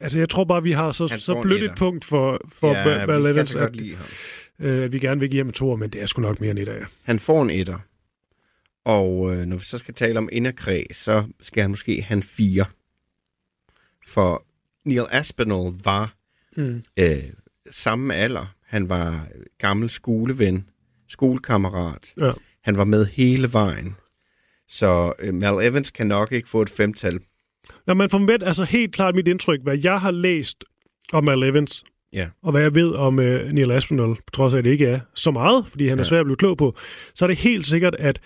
Altså, jeg tror bare, vi har så, Han så blødt et etter. punkt for, for ja, Bal- Bal vi kan Evans, så godt at, øh, at vi gerne vil give ham en to, men det er sgu nok mere end et af. Han får en etter. Og øh, når vi så skal tale om inderkreds, så skal han måske have en fire. For Neil Aspinall var Mm. øh, samme alder. Han var gammel skoleven, skolekammerat. Ja. Han var med hele vejen. Så øh, Mal Evans kan nok ikke få et femtal. Når man med, altså helt klart mit indtryk, hvad jeg har læst om Al Evans, Ja. og hvad jeg ved om øh, Neil Aspinall, på trods af, at det ikke er så meget, fordi han er Ja. svær at blive klog på, så er det helt sikkert, at,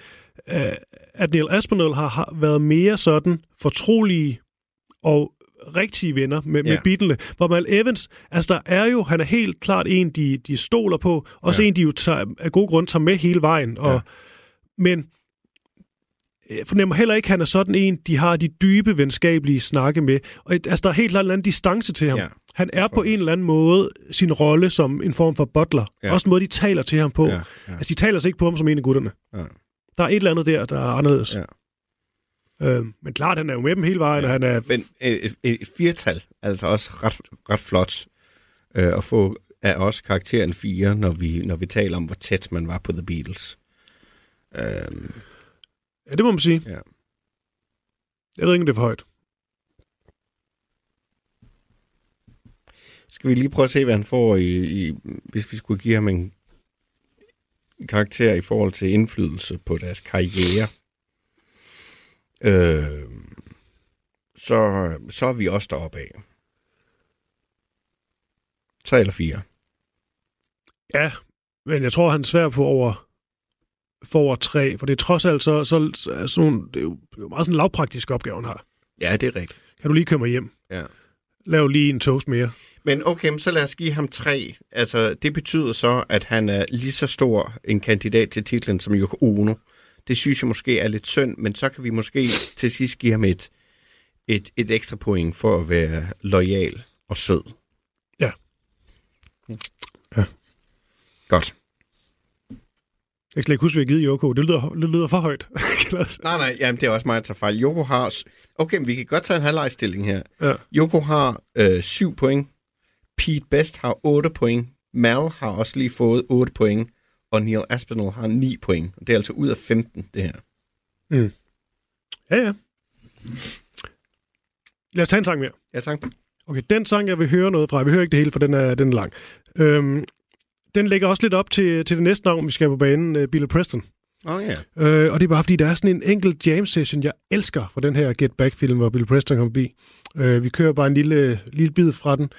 øh, at Neil Aspinall har, har været mere sådan fortrolige og rigtige venner med, med Ja. Beatlene. Hvor Mal Evans, altså der er jo, han er helt klart en, de, de stoler på, også Ja. en, de jo tager, af gode grunde tager med hele vejen. Og, Ja. Men jeg fornemmer heller ikke, at han er sådan en, de har de dybe venskabelige snakke med. Og altså, der er helt klart en anden distance til ham. Ja, han er på en eller anden måde sin rolle som en form for butler. Ja. Også en måde, de taler til ham på. Ja, ja. Altså, de taler altså ikke på ham som en af gutterne. Ja. Der er et eller andet der, der er anderledes. Ja. Øhm, men klart, han er jo med dem hele vejen, Ja. og han er... Men øh, et, et, et firtal, altså også ret, ret flot øh, at få af os karakteren 4, når vi, når vi taler om, hvor tæt man var på The Beatles. Øhm, Ja, det må man sige. Ja. Jeg ved ikke, om det er for højt. skal vi lige prøve at se, hvad han får, i, i, hvis vi skulle give ham en karakter i forhold til indflydelse på deres karriere. Øh, så, så er vi også deroppe af. 3 eller 4. Ja, men jeg tror, han er svær på over for over tre, for det er trods alt så, så, så sådan, det er jo, det er meget sådan en lavpraktisk opgave, han har. Ja, det er rigtigt. Kan du lige køre mig hjem? Ja. Lav lige en toast mere. Men okay, så lad os give ham tre. Altså, det betyder så, at han er lige så stor en kandidat til titlen som Yoko Ono. Det synes jeg måske er lidt synd, men så kan vi måske til sidst give ham et, et, et ekstra point for at være lojal og sød. Ja. Ja. Godt. Jeg kan slet ikke huske, hvad jeg givet Joko. Det lyder, det lyder for højt. Nej, nej, jamen, det er også mig, der tager fejl. Yoko har... Okay, men vi kan godt tage en halvlejsstilling her. ja. Yoko har øh, 7 point. Pete Best har 8 point. Mal har også lige fået 8 point. Og Neil Aspinall har 9 point. Det er altså ud af 15, det her. Ja, ja. Lad os tage en sang mere. Ja, tak. Okay, den sang, jeg vil høre noget fra, jeg vil høre ikke det hele, for den er, den er lang. Øhm, den lægger også lidt op til, til det næste navn, vi skal på banen, uh, Billy Preston. Oh, ja. Øh, og det er bare, fordi der er sådan en enkelt jam session, jeg elsker fra den her Get Back-film, hvor Billy Preston kommer forbi. Øh, vi kører bare en lille, lille bid fra den.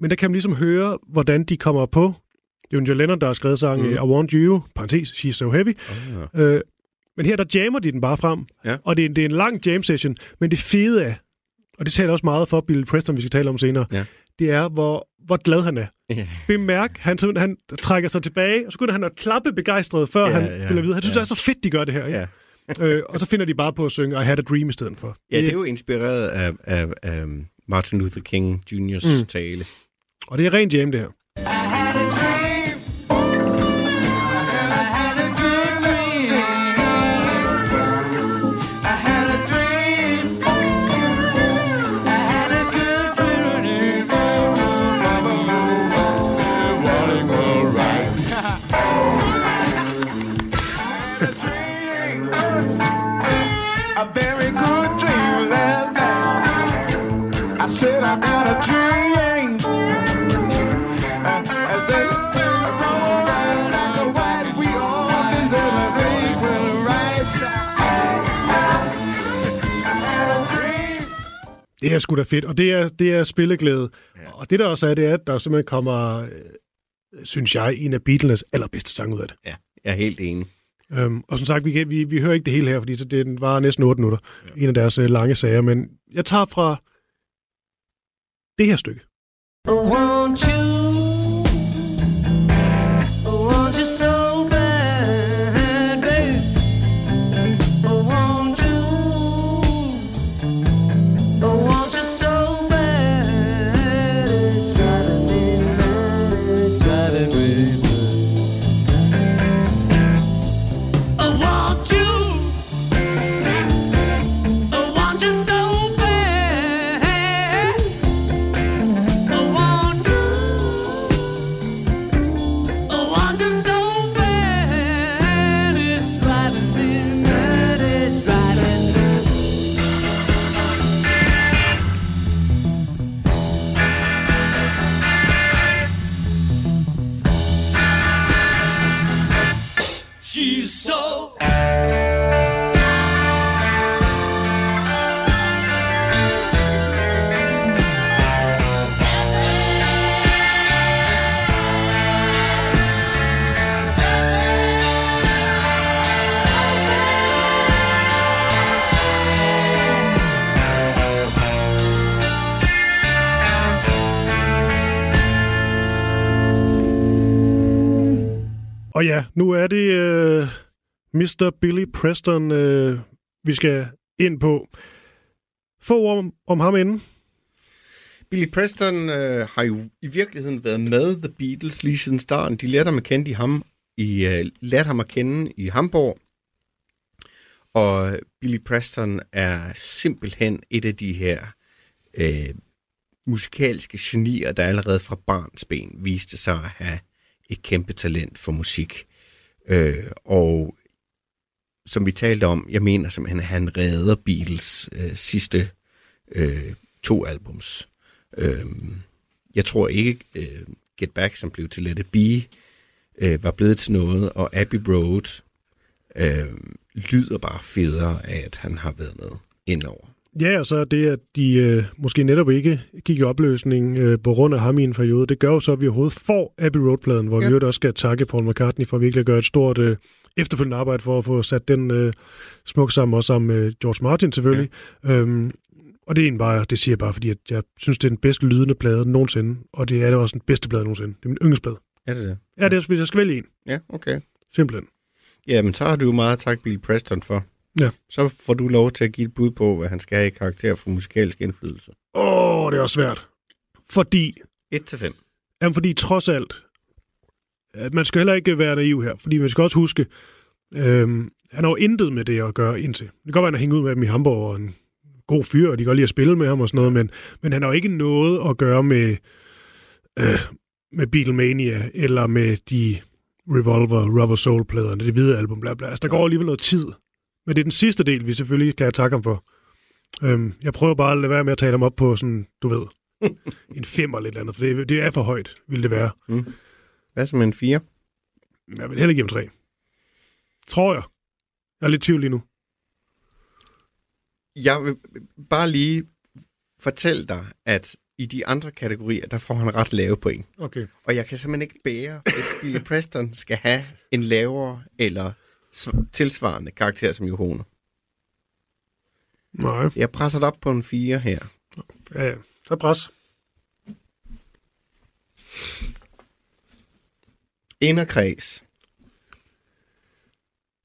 Men der kan man ligesom høre, hvordan de kommer på Det er jo John Lennon, der har skrevet sangen Mm. I Want You, parentes, She's So Heavy. Oh, Øh, men her der jammer de den bare frem, Ja. og det er, det er en lang jam session, men det fede er, og det taler også meget for Bill Preston, vi skal tale om senere, Ja. det er, hvor, hvor glad han er. ja. Bemærk, han, han trækker sig tilbage, og så begynder han at klappe begejstret, før Ja, han ja, spiller videre. Han synes, ja. det er så fedt, de gør det her. Ikke? Ja. øh, og så finder de bare på at synge I Had a Dream i stedet for. ja, det er jo inspireret af, af, af Martin Luther King Jr.'s Mm. tale. Og det er ren jam, det her. A Det er sgu da fedt, og det er, det er spilleglæde. Ja. Og det der også er, det er, at der simpelthen kommer, øh, synes jeg, en af Beatles allerbedste sang ud af det. Ja, jeg er helt enig. Øhm, og som sagt, vi, kan, vi, vi hører ikke det hele her, fordi så det var næsten 8 minutter, ja. en af deres øh, lange sager. Men jeg tager fra det her stykke. Want you, nu er det øh, Mr. Billy Preston, øh, vi skal ind på. Få ord om, om ham inden. Billy Preston øh, har jo i virkeligheden været med The Beatles lige siden starten. De lærte ham at kende i ham i øh, lærte ham at kende i Hamburg. Og Billy Preston er simpelthen et af de her øh, musikalske genier, der allerede fra barns ben viste sig at have et kæmpe talent for musik. Øh, og som vi talte om, jeg mener simpelthen, at han redder Beatles øh, sidste øh, to albums. Øh, jeg tror ikke, øh, Get Back, som blev til Let It Be, øh, var blevet til noget, og Abbey Road øh, lyder bare federe af, at han har været med indover. Ja, og så det, at de øh, måske netop ikke gik i opløsning øh, på grund af ham i en periode. Det gør jo så, at vi overhovedet får Abbey Road-pladen, hvor ja. Ja. vi jo også skal takke Paul McCartney for virkelig at gøre et stort øh, efterfølgende arbejde for at få sat den øh, smuk sammen, også sammen med George Martin selvfølgelig. Ja. Øhm, og det er egentlig bare, det siger jeg bare, fordi at jeg synes, det er den bedste lydende plade nogensinde, og det er det også den bedste plade nogensinde. Det er min yndlingsplade. Er det det? Ja, det er, hvis jeg skal vælge en. Ja, okay. Simpelthen. Jamen, så har du jo meget at takke Bill Preston for. Ja. Så får du lov til at give et bud på, hvad han skal have i karakter for musikalsk indflydelse. Åh, det er også svært. Fordi 1 til 5. Jamen, fordi trods alt, at man skal heller ikke være naiv her, fordi man skal også huske, øhm, han har jo intet med det at gøre indtil. Det kan godt være, at han hænger ud med dem i Hamburg, og en god fyr, og de kan godt lide at spille med ham og sådan noget, men, men han har jo ikke noget at gøre med, øh, med Beatlemania, eller med de Revolver, Rubber Soul-pladerne, det hvide album, bla bla. Altså, der går alligevel noget tid. Men det er den sidste del, vi selvfølgelig kan takke ham for. Øhm, jeg prøver bare at lade være med at tale ham op på sådan, du ved, en fem eller et eller andet, for det, det er for højt, vil det være. Hvad så med en 4? Jeg vil heller give ham tre. Tror jeg. Jeg er lidt tvivl lige nu. Jeg vil bare lige fortælle dig, at i de andre kategorier, der får han ret lave point. Okay. Og jeg kan simpelthen ikke bære, hvis Billy Preston skal have en lavere eller tilsvarende karakter som Johono. Nej. Jeg presser det op på en 4 her. Ja, ja. Så pres. Inderkreds.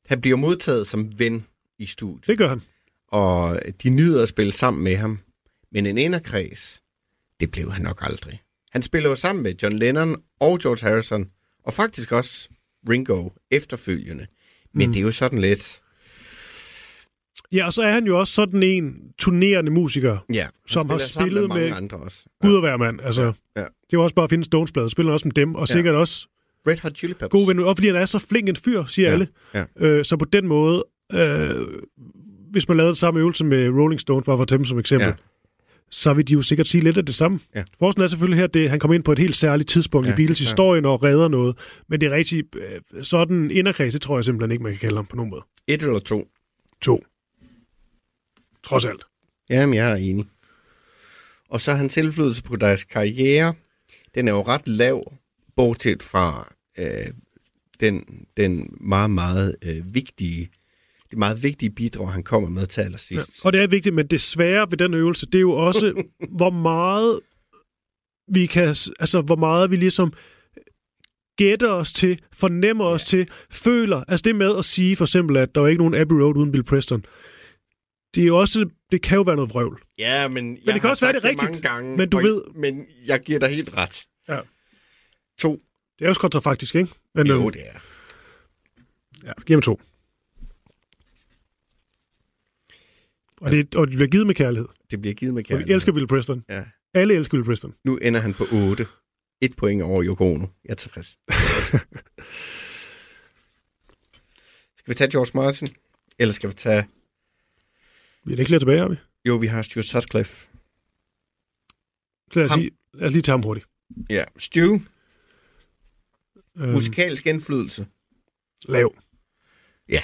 Han bliver modtaget som ven i studiet, Det gør han. og de nyder at spille sammen med ham. Men en inderkreds, det blev han nok aldrig. Han spiller jo sammen med John Lennon og George Harrison, og faktisk også Ringo efterfølgende. Men mm. det er jo sådan lidt... Ja, og så er han jo også sådan en turnerende musiker. Ja, Som har spillet mange med- andre også. Gud og hver mand. Altså, Ja. det er jo også bare at finde Stones-bladet. Spiller også med dem, og Ja. sikkert også Red Hot Chili Peppers. gode venner. Og fordi han er så flink en fyr, siger Ja, alle. ja. Øh, så på den måde, øh, hvis man lavede den samme øvelse med Rolling Stones, bare for at tage dem som eksempel, Ja. Så vil de jo sikkert sige lidt af det samme. Ja. Forskellen er selvfølgelig her, at han kommer ind på et helt særligt tidspunkt Ja, i klart. historien og redder noget. Men det er rigtig øh, sådan inderkreds, det tror jeg simpelthen ikke, man kan kalde ham på nogen måde. Et eller to. To. Trods alt. Jamen, jeg er enig. Og så hans indflydelse på deres karriere, den er jo ret lav, bortset fra øh, den, den meget, meget øh, vigtige, det meget vigtige bidrag, han kommer med til Ja. allersidst. Og det er vigtigt, men det svære ved den øvelse, det er jo også, hvor meget vi kan, altså hvor meget vi ligesom gætter os til, fornemmer os til, føler. Altså det med at sige for eksempel, at der er ikke nogen Abbey Road uden Bill Preston. Det er jo også, det kan jo være noget vrøvl. Ja, men, jeg det kan også være, det rigtigt, mange gange, men du ved- Men jeg giver dig helt ret. Ja. To. Det er også kontrafaktisk, ikke? Men, Jo, øhm, det er. Ja, giv ham to. Og det, og det bliver givet med kærlighed. Det bliver givet med Og kærlighed. vi elsker Bill Preston. Ja. Alle elsker Bill Preston. Nu ender han på 8. Et point over Yoko Ono. Jeg er tilfreds. skal vi tage George Martin? Eller skal vi tage... Vi er ikke flere tilbage, har vi? Jo, vi har Stuart Sutcliffe. Så lad os, Ham. lige, lad os lige tage ham hurtigt. Ja. Stu, Øhm, musikalsk indflydelse. lav. Et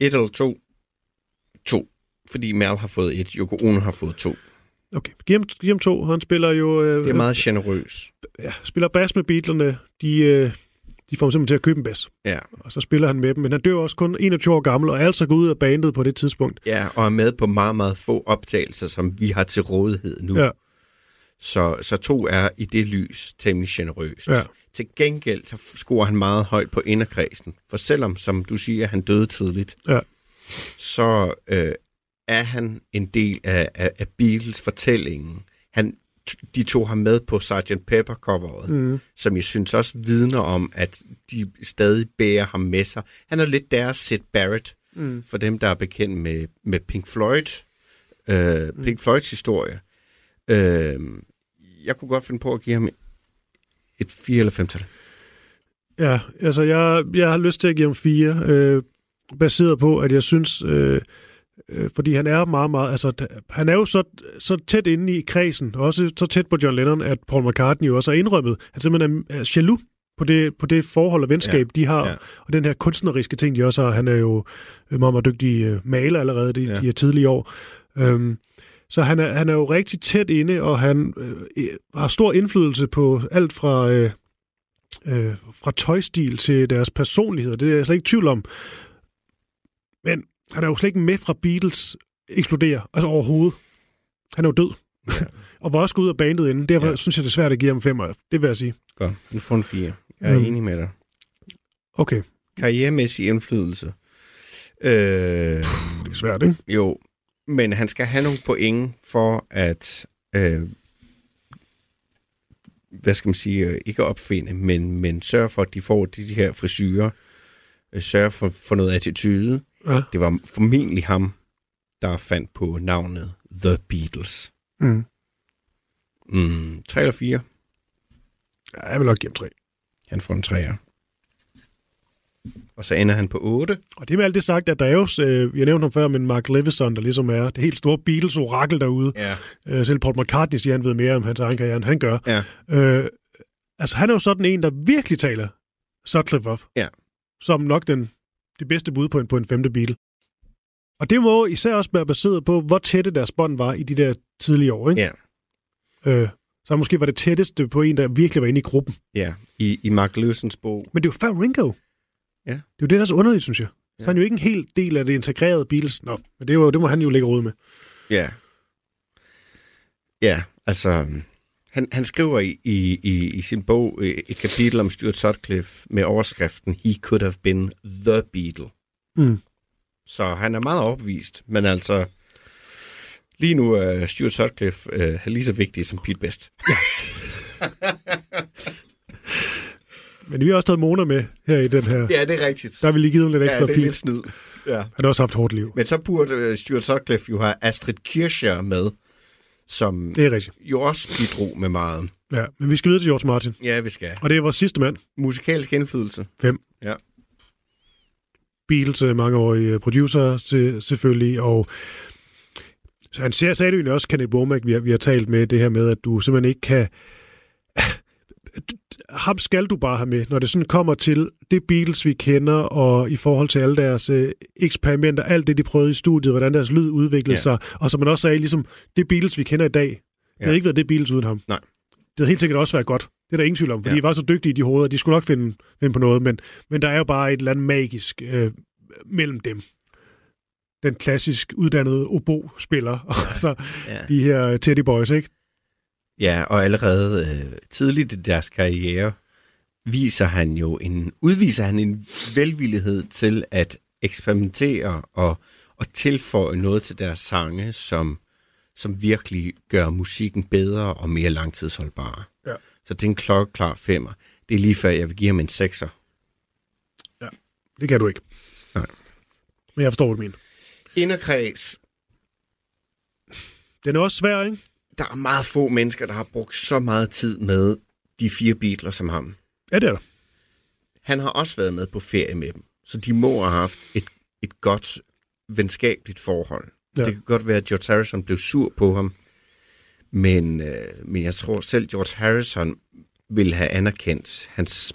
eller to. To. Fordi Mal har fået et, Yoko Ono har fået to. Okay, giv ham, giv ham to. Han spiller jo... Øh, Det er meget generøs. ja, spiller bas med Beatlerne. De, øh, de får ham simpelthen til at købe en bas. Ja. Og så spiller han med dem. Men han dør også kun 21 år gammel, og er altså gået ud af bandet på det tidspunkt. Ja, og er med på meget, meget få optagelser, som vi har til rådighed nu. Ja. Så, så to er i det lys temmelig generøst. Ja. Til gengæld så scorer han meget højt på inderkredsen. For selvom, som du siger, han døde tidligt, Ja. så øh, er han en del af, af, af Beatles fortællingen. Han, de tog ham med på Sgt. Pepper-coveret, Mm. som jeg synes også vidner om, at de stadig bærer ham med sig. Han er lidt deres Sid Barrett, Mm. for dem, der er bekendt med, med Pink Floyd, øh, Pink Floyds historie. Øh, jeg kunne godt finde på at give ham et 4 eller 5 tal. Ja, altså jeg, jeg har lyst til at give ham fire, øh, baseret på, at jeg synes, øh, øh, fordi han er meget, meget, altså han er jo så, så tæt inde i kredsen, også så tæt på John Lennon, at Paul McCartney jo også har indrømmet, at han simpelthen er, er jaloux på det, på det forhold og venskab, Ja, de har, ja. og den her kunstneriske ting, de også har. Han er jo øh, meget, meget dygtig øh, maler allerede de, ja. de her tidlige år. Øhm, så han er, han er jo rigtig tæt inde, og han øh, har stor indflydelse på alt fra... Øh, øh, fra tøjstil til deres personlighed. Det er jeg slet ikke i tvivl om. Men han er jo slet ikke med fra Beatles eksploderer, altså overhovedet. Han er jo død. Ja. og var også gået ud af bandet inden. Derfor Ja. synes jeg, det er svært at give ham femmer. Det vil jeg sige. Godt, du får en 4. Jeg er Øhm. enig med dig. Okay, Karrieremæssig indflydelse. Øh, det er svært, ikke? jo, men han skal have nogle point for at, øh, hvad skal man sige, øh, ikke opfinde, men, men sørge for, at de får de, de her frisyrer, øh, sørge for, for noget attitude. Ja. Det var formentlig ham, der fandt på navnet The Beatles. Mm. Mm, 3 eller 4? Ja, jeg vil nok give ham tre. Han får en 3'er. Og så ender han på 8. Og det med alt det sagt, at der er jo, øh, jeg nævnte ham før, men Mark Levison, der ligesom er det helt store Beatles-orakel derude. Ja. Øh, selv Paul McCartney siger, han ved mere om hans egen karriere, end han gør. Ja. Øh, altså, han er jo sådan en, der virkelig taler Sutcliffe op. Ja. Som nok den, det bedste bud på en, på en femte Beatle. Og det må især også være baseret på, hvor tætte deres bånd var i de der tidlige år, ikke? Ja. Øh, så måske var det tætteste på en, der virkelig var inde i gruppen. Ja, i, i Mark Lewisons bog. Men det er jo før Ringo. Ja. Det er jo det, der er så underligt, synes jeg. Så Ja. han er jo ikke en hel del af det integrerede Beatles. Nå, men det, er jo, det må han jo lægge råd med. Ja. Ja, altså... Han, han skriver i, i, i, i sin bog øh, et kapitel om Stuart Sutcliffe med overskriften He could have been the Beatle. Mm. Så han er meget overbevist, men altså... Lige nu er Stuart Sutcliffe øh, lige så vigtig som Pete Best. Men vi har også taget Mona med her i den her. Ja, det er rigtigt. Der har vi lige givet lidt Ja, ekstra det er lidt snyd. Ja. Han har også haft hårdt liv. Men så burde øh, Stuart Sutcliffe jo have Astrid Kircher med, som Det er rigtigt. jo også bidrog med meget. Ja, men vi skal videre til George Martin. Ja, vi skal. Og det er vores sidste mand. Musikalsk indflydelse. Fem. Ja. Beatles øh, mangeårige producer til, selvfølgelig, og så han siger, sagde det også, Kenneth Womack, vi har, vi har talt med det her med, at du simpelthen ikke kan... Ham skal du bare have med, når det sådan kommer til det Beatles, vi kender, og i forhold til alle deres øh, eksperimenter, alt det, de prøvede i studiet, hvordan deres lyd udviklede Ja. sig, og som man også sagde, ligesom det Beatles, vi kender i dag, det Ja. havde ikke været det Beatles uden ham. Nej. Det havde helt sikkert også været godt. Det er der ingen tvivl om, fordi Ja. de var så dygtige i de hoveder, de skulle nok finde, finde på noget, men, men der er jo bare et eller andet magisk øh, mellem dem. Den klassisk uddannede obo-spiller, og så Ja. de her Teddy Boys, ikke? Ja, og allerede øh, tidligt i deres karriere viser han jo en, udviser han en velvillighed til at eksperimentere og, og tilføje noget til deres sange, som, som virkelig gør musikken bedre og mere langtidsholdbare. Ja. Så det er en klokkeklar femmer. Det er lige før, jeg vil give ham en sekser. Det kan du ikke. Nej. Men jeg forstår, hvad du mener. Inderkreds. Den er også svær, ikke? Der er meget få mennesker, der har brugt så meget tid med de fire Beatles som ham. Ja, det er der. Han har også været med på ferie med dem, så de må have haft et, et godt venskabeligt forhold. Ja. Det kan godt være, at George Harrison blev sur på ham, men, øh, men jeg tror selv George Harrison ville have anerkendt hans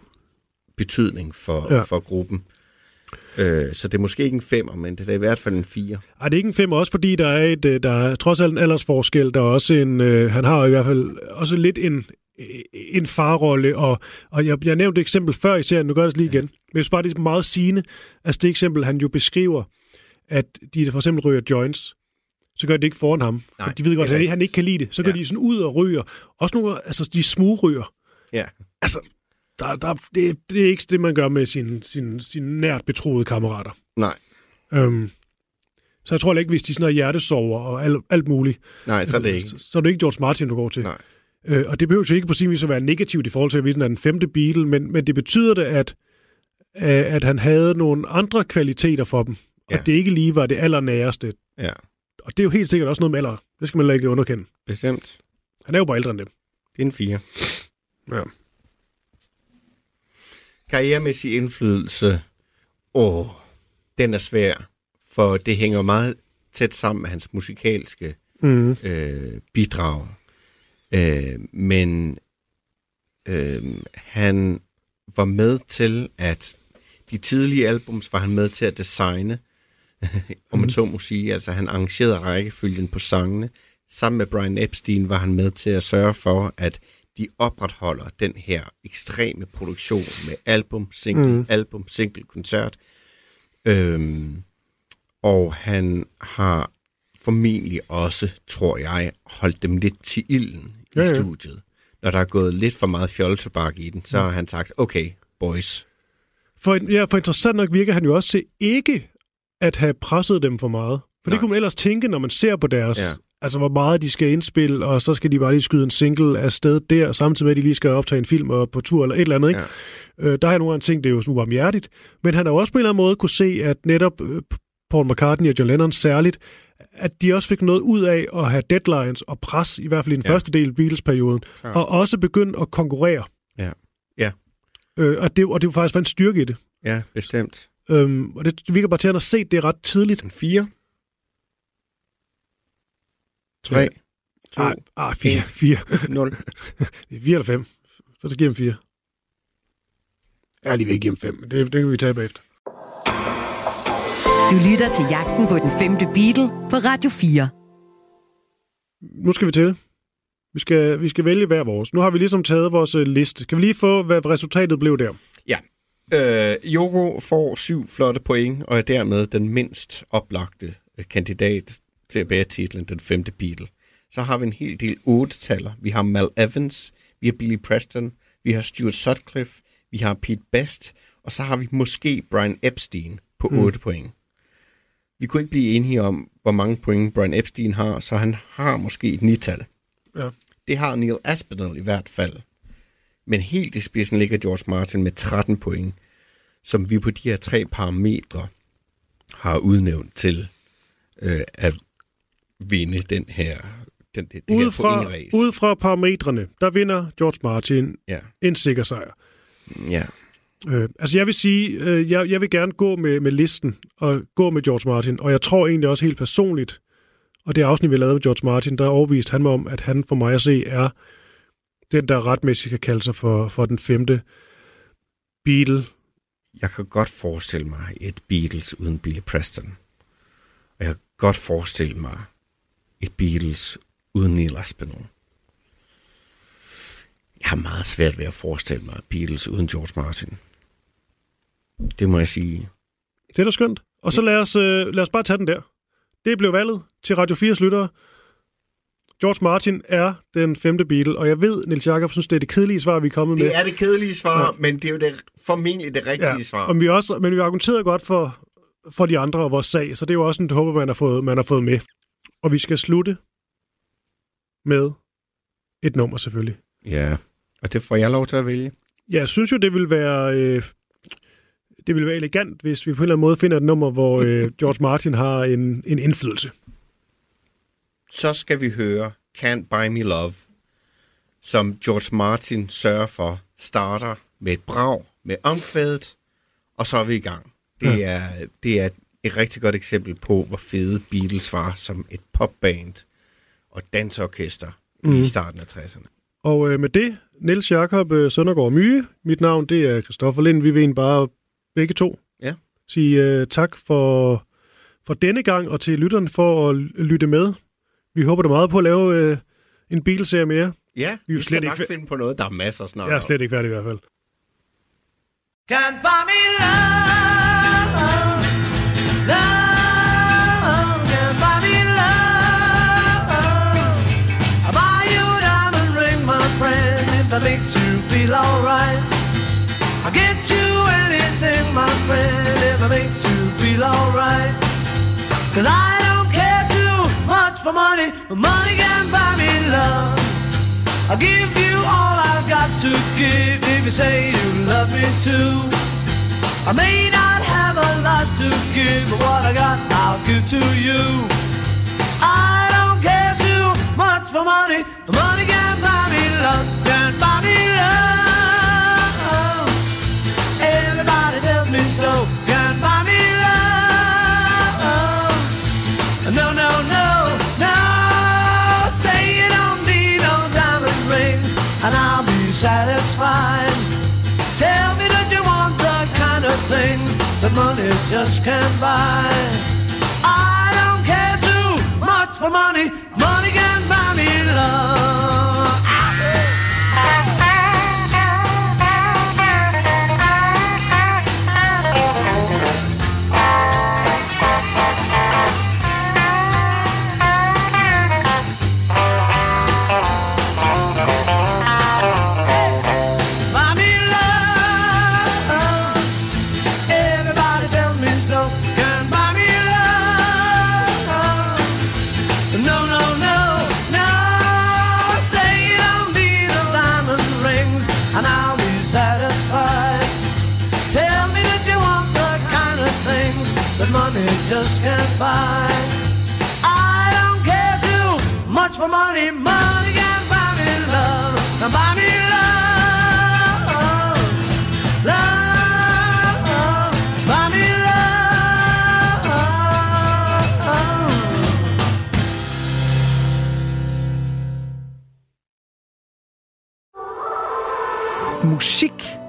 betydning for. Ja. for gruppen. Øh, så det er måske ikke en femmer, men det er i hvert fald en fire. Ej, det er ikke en fem, også fordi der er, et, øh, der er trods alt en aldersforskel. Der er også en, øh, han har i hvert fald også lidt en, øh, en farrolle, og, og jeg, jeg nævnte et eksempel før i serien, nu gør jeg det lige igen. Men jeg synes bare, det er meget sigende, altså det eksempel, han jo beskriver, at de for eksempel ryger joints, så gør de ikke foran ham. Nej, de ved godt, det at han, ikke kan lide det. Så går Ja. de sådan ud og ryger. Også nogle, altså de smugryger. Ja. Altså, der, der, det, det er ikke det, man gør med sine sin, sin nært betroede kammerater. Nej, Øhm, så jeg tror ikke, hvis de sådan har hjertesover og alt, alt muligt, nej, så er det ikke. så, så er det ikke George Martin, du går til. Nej. Øh, og det behøver jo ikke på sin vis at være negativt i forhold til, at hvilken er den femte Beatle, men, men det betyder det, at, øh, at han havde nogle andre kvaliteter for dem, Ja. og det ikke lige var det allernæreste. Ja, Og det er jo helt sikkert også noget med alder. Det skal man ikke underkende. bestemt. Han er jo bare ældre end dem. Det er en fire. Ja. Karrieremæssig indflydelse, åh, den er svær, for det hænger meget tæt sammen med hans musikalske Mm. øh, bidrag. Øh, men øh, han var med til at de tidlige albums var han med til at designe, om man så må sige. Altså han arrangerede rækkefølgen på sangene. Sammen med Brian Epstein var han med til at sørge for, at de opretholder den her ekstreme produktion med album, single, Mm. mm. album, single, koncert. Øhm, og han har formentlig også, tror jeg, holdt dem lidt til ilden i Ja, ja. studiet. Når der er gået lidt for meget fjolletobak i den, så har han sagt, okay, boys. For, ja, for interessant nok virker han jo også til ikke at have presset dem for meget. For Nej. Det kunne man ellers tænke, når man ser på deres... Ja. Altså, hvor meget de skal indspille, og så skal de bare lige skyde en single af sted der, samtidig med, at de lige skal optage en film og på tur eller et eller andet, ikke? Ja. Øh, der har jeg nogle gange tænkt, det er jo sådan ubarmhjertigt. Men han har jo også på en eller anden måde kunne se, at netop øh, Paul McCartney og John Lennon særligt, at de også fik noget ud af at have deadlines og pres, i hvert fald i den ja. Første del af Beatles-perioden, Ja. og også begyndt at konkurrere. Ja. Ja. Øh, og, det, og det var faktisk en styrke i det. Ja, bestemt. Øhm, og det virker bare til, at han har set det ret tidligt. En 4. 3. Ja. 2. Ah, ah, fire, fire. 0. Det er fire eller fem. Så det giver ham fire. Jeg er lige ved at give fem, men det, det kan vi tage bagefter. Du lytter til Jagten på den femte Beatle på Radio 4. Nu skal vi til. Vi skal, vi skal vælge hver vores. Nu har vi ligesom taget vores øh, liste. Kan vi lige få, hvad resultatet blev der? Ja. Øh, Joko får syv flotte point, og er dermed den mindst oplagte øh, kandidat til at bære titlen Den femte Beatle. Så har vi en hel del otte-taller. Vi har Mal Evans, vi har Billy Preston, vi har Stuart Sutcliffe, vi har Pete Best, og så har vi måske Brian Epstein på 8 point. Vi kunne ikke blive enige om, hvor mange point Brian Epstein har, så han har måske et nital. Ja. Det har Neil Aspinall i hvert fald. Men helt i spidsen ligger George Martin med 13 point, som vi på de her tre parametre har udnævnt til øh, at vinde den her den, det, det Ud her fra, pointrace. ud fra parametrene, der vinder George Martin Ja. en sikker sejr. ja. Øh, altså jeg vil sige, øh, jeg, jeg vil gerne gå med, med listen og gå med George Martin, og jeg tror egentlig også helt personligt, og det afsnit, vi lavede med George Martin, der overbeviste han mig om, at han for mig at se er den, der retmæssigt kan kalde sig for, for den femte Beatle. Jeg kan godt forestille mig et Beatles uden Billy Preston. Og jeg kan godt forestille mig et Beatles uden Neil Aspinall. Jeg har meget svært ved at forestille mig Beatles uden George Martin. Det må jeg sige. Det er da skønt. Og så lad os, øh, lad os bare tage den der. Det blev valget til Radio 4's lyttere. George Martin er den femte Beatle, og jeg ved, Nils Jakob synes, det er det kedelige svar, vi er kommet med. Det er det kedelige svar, Ja. men det er jo det, formentlig det rigtige ja. svar. Og vi også, men vi argumenterede godt for, for de andre og vores sag, så det er jo også en, det håber, man har, fået, man har fået med. Og vi skal slutte med et nummer selvfølgelig. Ja, og det får jeg lov til at vælge. Ja, jeg synes jo, det vil være... Øh, det vil være elegant, hvis vi på en eller anden måde finder et nummer, hvor øh, George Martin har en, en indflydelse. Så skal vi høre Can't Buy Me Love, som George Martin sørger for, starter med et brag med omkvædet, og så er vi i gang. Det, er, det er et rigtig godt eksempel på, hvor fede Beatles var som et popband og dansorkester mm. i starten af 60'erne. Og øh, med det, Niels Jakob øh, Søndergaard Myge. Mit navn, det er Christoffer Lind. Vi vil egentlig bare begge to Ja. sige øh, tak for, for denne gang, og til lytterne for at lytte med. Vi håber da meget på at lave øh, en bilserie mere. Ja, Vi er vi slet skal nok ikke finde på noget, der er masser snart. Jeg er slet ikke færdig i hvert fald. Can't buy me love, feel alright. I'll get you anything, my friend, if it makes you feel alright. Cause I don't care too much for money, but money can buy me love. I'll give you all I've got to give if you say you love me too. I may not have a lot to give, but what I got I'll give to you. I don't care too much for money, but money can't buy me love, can't buy me love. Satisfied. Tell me that you want the kind of things that money just can't buy. I don't care too much for money. Money can buy me love. Just can't buy. I don't care too much for money. Money can buy me love. Can buy me love. Love. Buy me love. musik